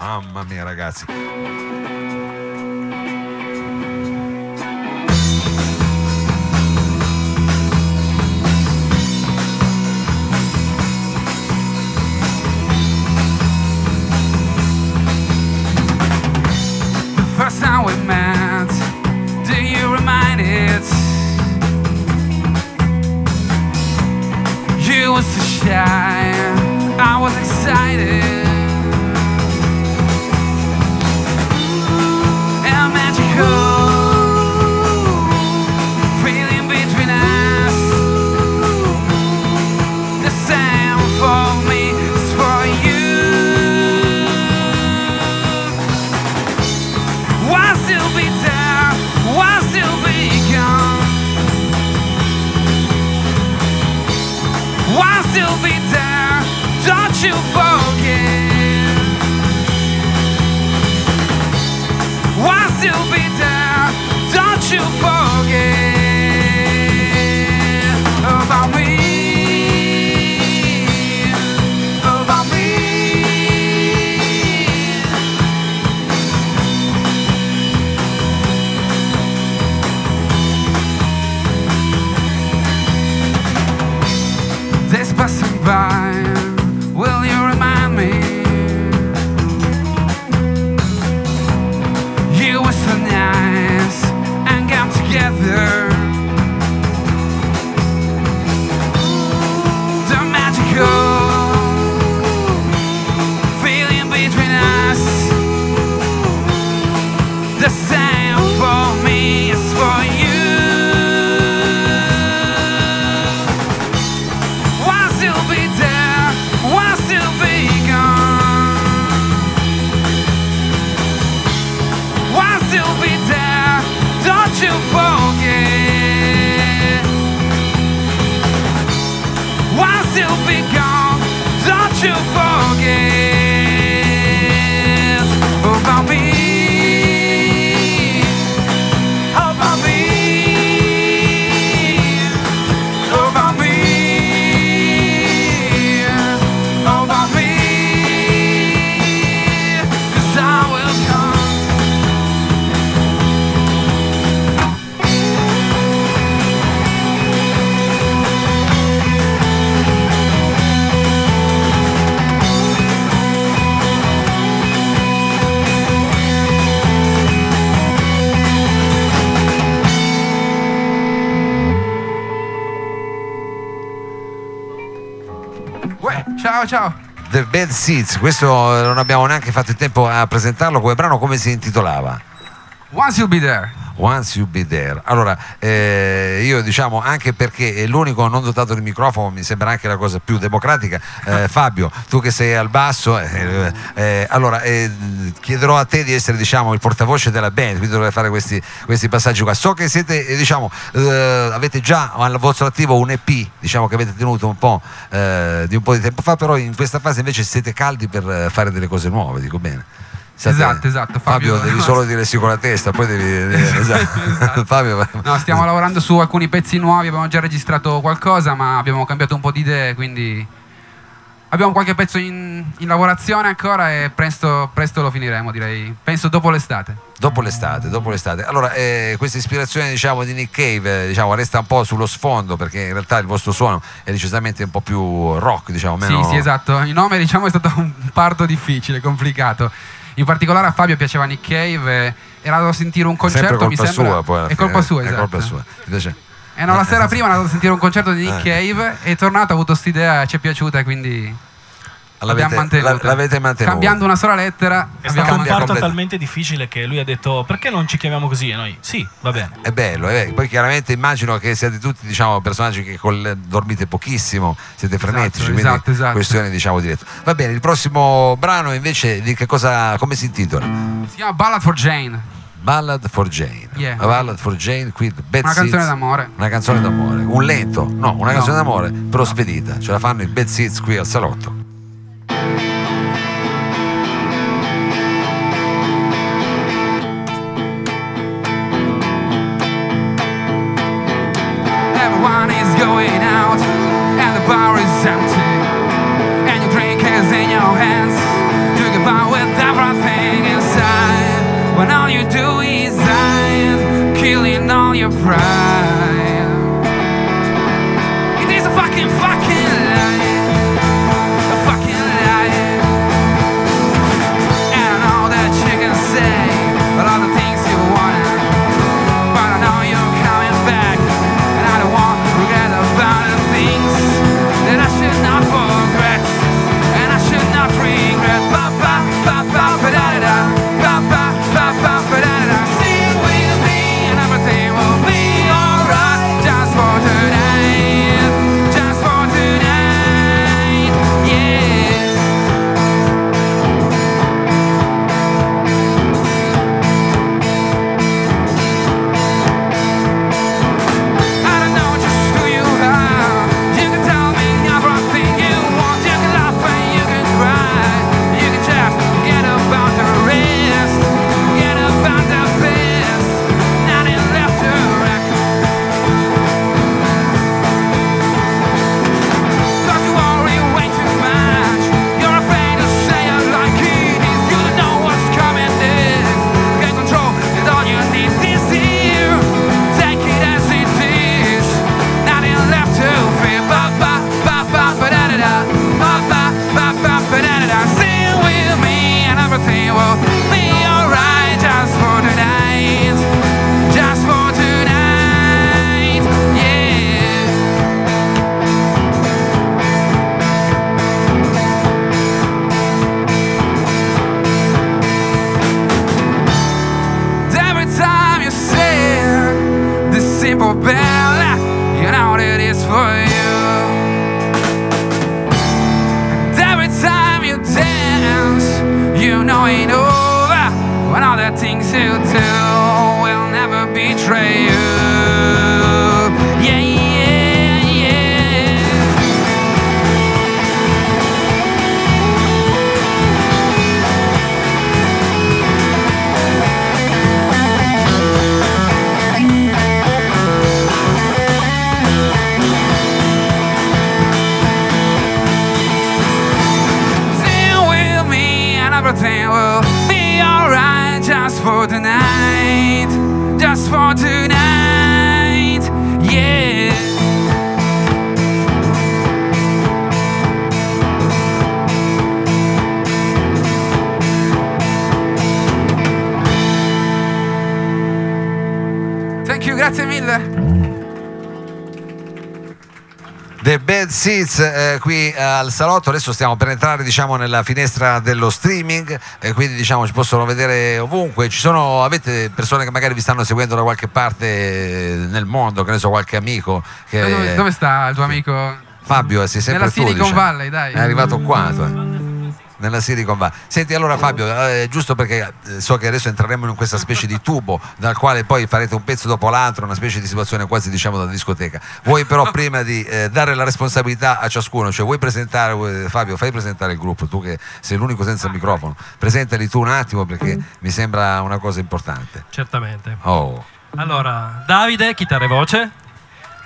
Mamma mia ragazzi. You were so shy, I was excited. Still be there? Don't you forget? Why still be gone? Don't you forget ciao ciao. The Bad Seeds, questo non abbiamo neanche fatto il tempo a presentarlo come brano, come si intitolava? Once you'll be there. Once You Be There. Allora, eh, io diciamo anche perché è l'unico non dotato di microfono, mi sembra anche la cosa più democratica. Eh, Fabio, tu che sei al basso, eh, eh, allora eh, chiederò a te di essere diciamo, il portavoce della band, quindi dovrei fare questi, questi passaggi qua. So che siete, eh, diciamo, eh, avete già al vostro attivo un EP, diciamo che avete tenuto un po' eh, di un po' di tempo fa, però in questa fase invece siete caldi per eh, fare delle cose nuove, dico bene. State- Esatto, esatto, Fabio, Fabio- devi solo dire sì con la testa, poi devi. esatto. Esatto. Fabio, No, stiamo lavorando su alcuni pezzi nuovi, abbiamo già registrato qualcosa, ma abbiamo cambiato un po' di idee, quindi abbiamo qualche pezzo in, in lavorazione ancora e presto, presto lo finiremo, direi. Penso dopo l'estate. Dopo l'estate, dopo l'estate. Allora, eh, questa ispirazione diciamo, di Nick Cave eh, diciamo, resta un po' sullo sfondo perché in realtà il vostro suono è decisamente un po' più rock, diciamo, meno... Sì, sì, esatto. Il nome diciamo è stato un parto difficile, complicato. In particolare a Fabio piaceva Nick Cave, era andato a sentire un concerto, mi colpa sembra. sua poi è colpa sua, È esatto. colpa sua. Ti piace? E no, la Eh, sera eh, prima è andato a sentire un concerto di Nick Eh. Cave, è tornato, ha avuto quest'idea, ci è piaciuta, quindi L'avete, l'abbiamo mantenuta. la- l'avete mantenuta. Cambiando una sola lettera, È abbiamo stato un parto complet- talmente difficile che lui ha detto perché non ci chiamiamo così? E noi sì, va bene. È bello, è bello. poi chiaramente immagino che siete tutti diciamo, personaggi che col- dormite pochissimo, siete frenetici, quindi esatto, esatto. questione diciamo diretta. Va bene, il prossimo brano invece di che cosa, come si intitola? Si chiama Ballad for Jane, Ballad for Jane. Yeah. Ballad for Jane qui Bad una canzone Seeds. d'amore. Una canzone d'amore, un lento, no, una No. canzone d'amore, però spedita. Ce la fanno i Bad Seeds qui al salotto. Thank you. two will never betray you. everything will just for tonight. Just for tonight. Yeah. Thank you, grazie mille. The Bad Seats eh, qui al salotto, adesso stiamo per entrare diciamo nella finestra dello streaming e quindi diciamo ci possono vedere ovunque, ci sono, avete persone che magari vi stanno seguendo da qualche parte nel mondo, che ne so, qualche amico che... Dove, dove sta il tuo amico? Fabio, sei sempre Nella tu, Silicon diciamo. Valley, dai. È arrivato qua, tu. Nella Silicon Valley. Senti, allora Fabio, eh, giusto perché eh, so che adesso entreremo in questa specie di tubo dal quale poi farete un pezzo dopo l'altro, una specie di situazione quasi diciamo da discoteca. Vuoi però prima di eh, dare la responsabilità a ciascuno, cioè vuoi presentare, vuoi- Fabio, fai presentare il gruppo, tu che sei l'unico senza microfono, presentali tu un attimo perché mi sembra una cosa importante. Certamente. Oh. Allora, Davide, chitarra e voce,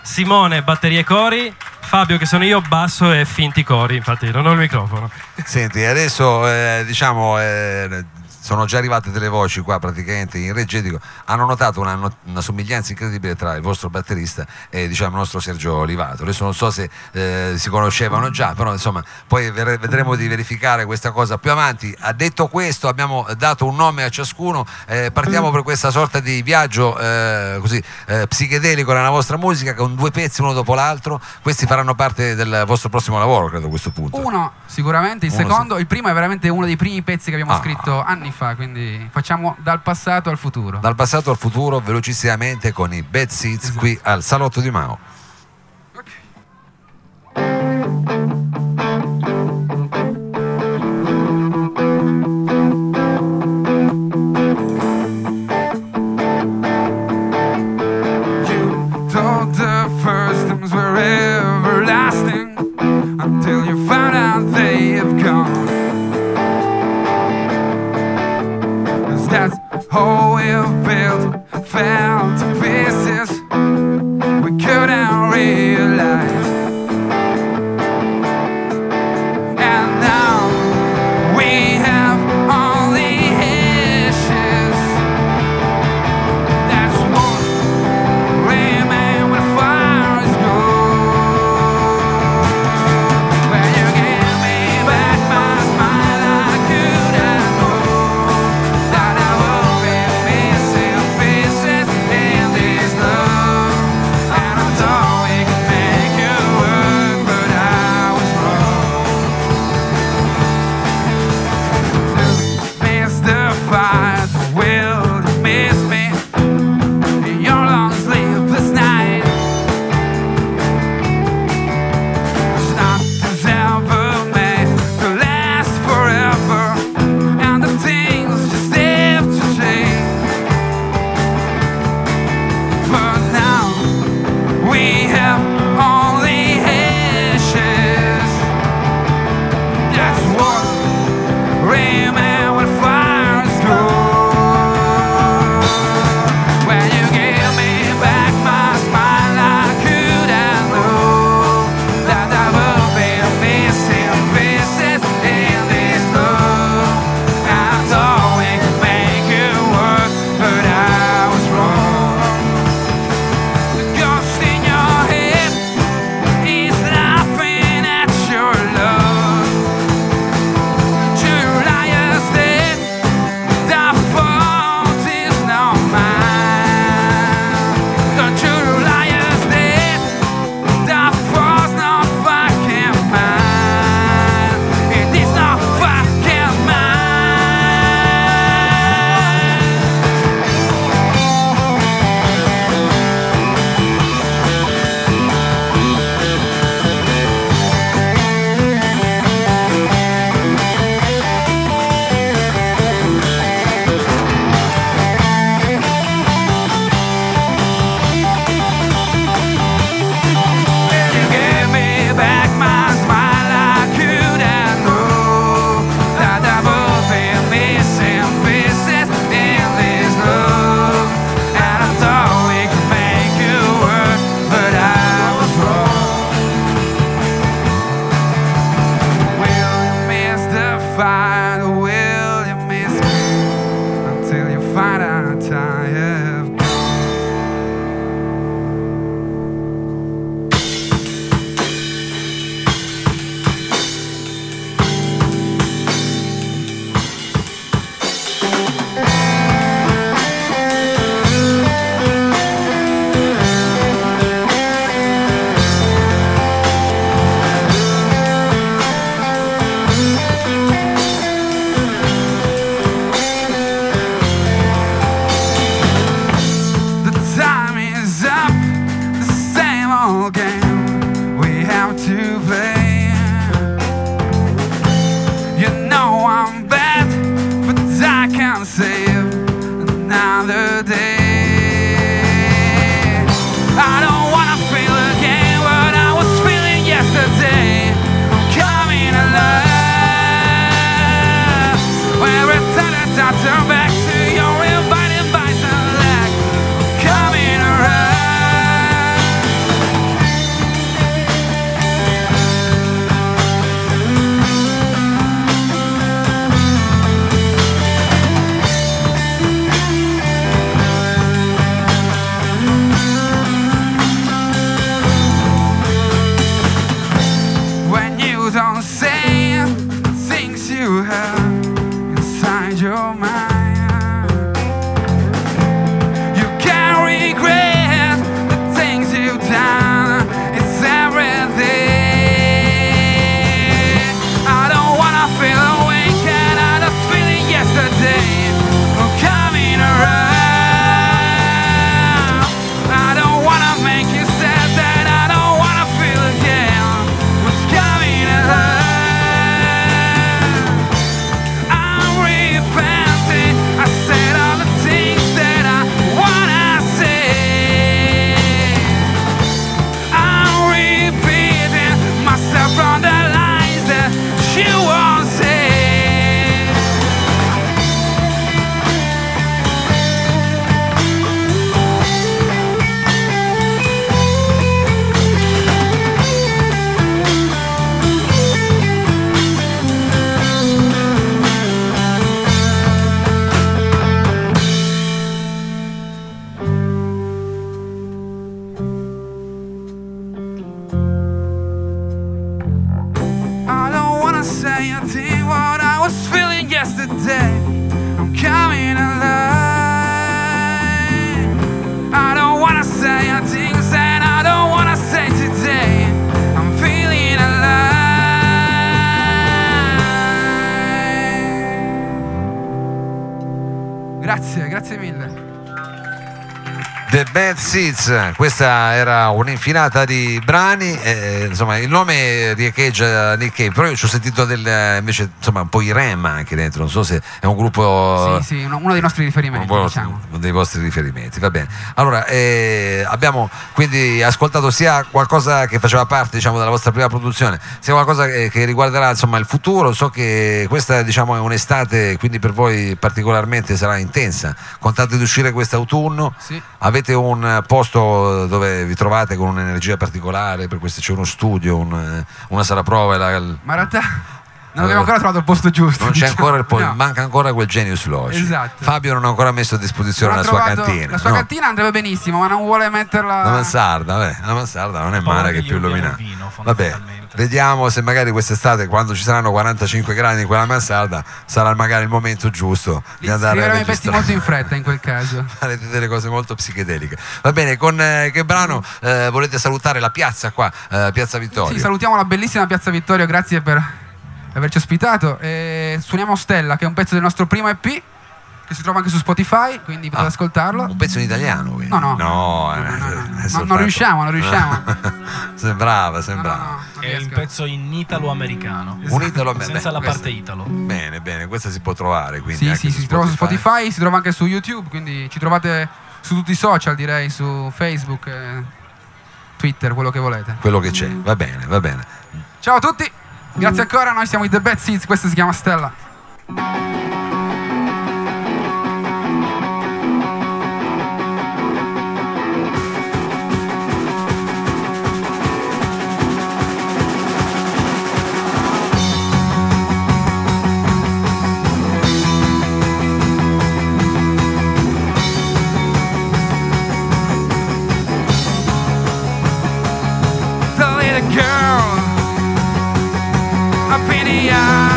Simone, batterie e cori, Fabio, che sono io, basso e finti cori, infatti non ho il microfono. Senti, adesso eh, diciamo eh, sono già arrivate delle voci qua praticamente in regia, dico, hanno notato una, una somiglianza incredibile tra il vostro batterista e diciamo il nostro Sergio Olivato. Adesso non so se eh, si conoscevano già, però insomma poi vedremo di verificare questa cosa più avanti. Ha detto questo, abbiamo dato un nome a ciascuno, eh, partiamo per questa sorta di viaggio eh, così eh, psichedelico nella vostra musica con due pezzi uno dopo l'altro. Questi faranno parte del vostro prossimo lavoro, credo a questo punto. Uno sicuramente, il Uno secondo, il primo è veramente uno dei primi pezzi che abbiamo Ah. scritto anni fa, quindi facciamo dal passato al futuro. Dal passato al futuro velocissimamente con i Bad Seats qui al salotto di Mao. I turn back Grazie, grazie mille. The Bad Seeds, questa era un'infinata di brani, eh, insomma il nome riecheggia Nick Cave, però io ci ho sentito del, invece insomma un po' i Rem anche dentro, non so se è un gruppo... Sì, sì, uno, uno dei nostri riferimenti, un diciamo. dei vostri riferimenti, va bene. Allora, eh, abbiamo quindi ascoltato sia qualcosa che faceva parte diciamo, della vostra prima produzione, sia qualcosa che, che riguarderà insomma, il futuro. So che questa diciamo, è un'estate, quindi per voi particolarmente sarà intensa. Contate di uscire quest'autunno? Sì. Avete un posto dove vi trovate con un'energia particolare? Per questo c'è uno studio, un- una sala prova? la- il- Ma in realtà non abbiamo ancora trovato il posto giusto. non c'è diciamo. ancora il po- No. manca ancora quel genius loci. Esatto. Fabio non ha ancora messo a disposizione Non la sua cantina. La sua no? cantina andrebbe benissimo, ma non vuole metterla. La mansarda, vabbè, la mansarda non è male che è più illuminata. Vabbè, vediamo se magari quest'estate, quando ci saranno 45 gradi in quella mansarda, sarà magari il momento giusto di andare a i pezzi registrare. molto in fretta in quel caso. Farete delle cose molto psichedeliche. Va bene, con eh, che brano eh, volete salutare la piazza qua, eh, Piazza Vittorio? Sì, salutiamo la bellissima Piazza Vittorio, grazie per averci ospitato. E suoniamo Stella, che è un pezzo del nostro primo EP, che si trova anche su Spotify, quindi potete Ah, ascoltarlo. Un pezzo in italiano, quindi. No, no. No, No, no, no, non riusciamo, non riusciamo. sembrava, No, no, sembrava. È un pezzo in italo-americano. Un italo beh, Senza beh, la parte italo. Bene, bene, questa si può trovare. Quindi Sì, sì, si trova su Spotify, si trova anche su YouTube, quindi ci trovate su tutti i social, direi, su Facebook, eh, Twitter, quello che volete. Quello che c'è, va bene, va bene. Ciao a tutti, grazie ancora, noi siamo i The Bad Seeds, questa si chiama Stella. city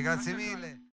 Grazie. Grazie mille.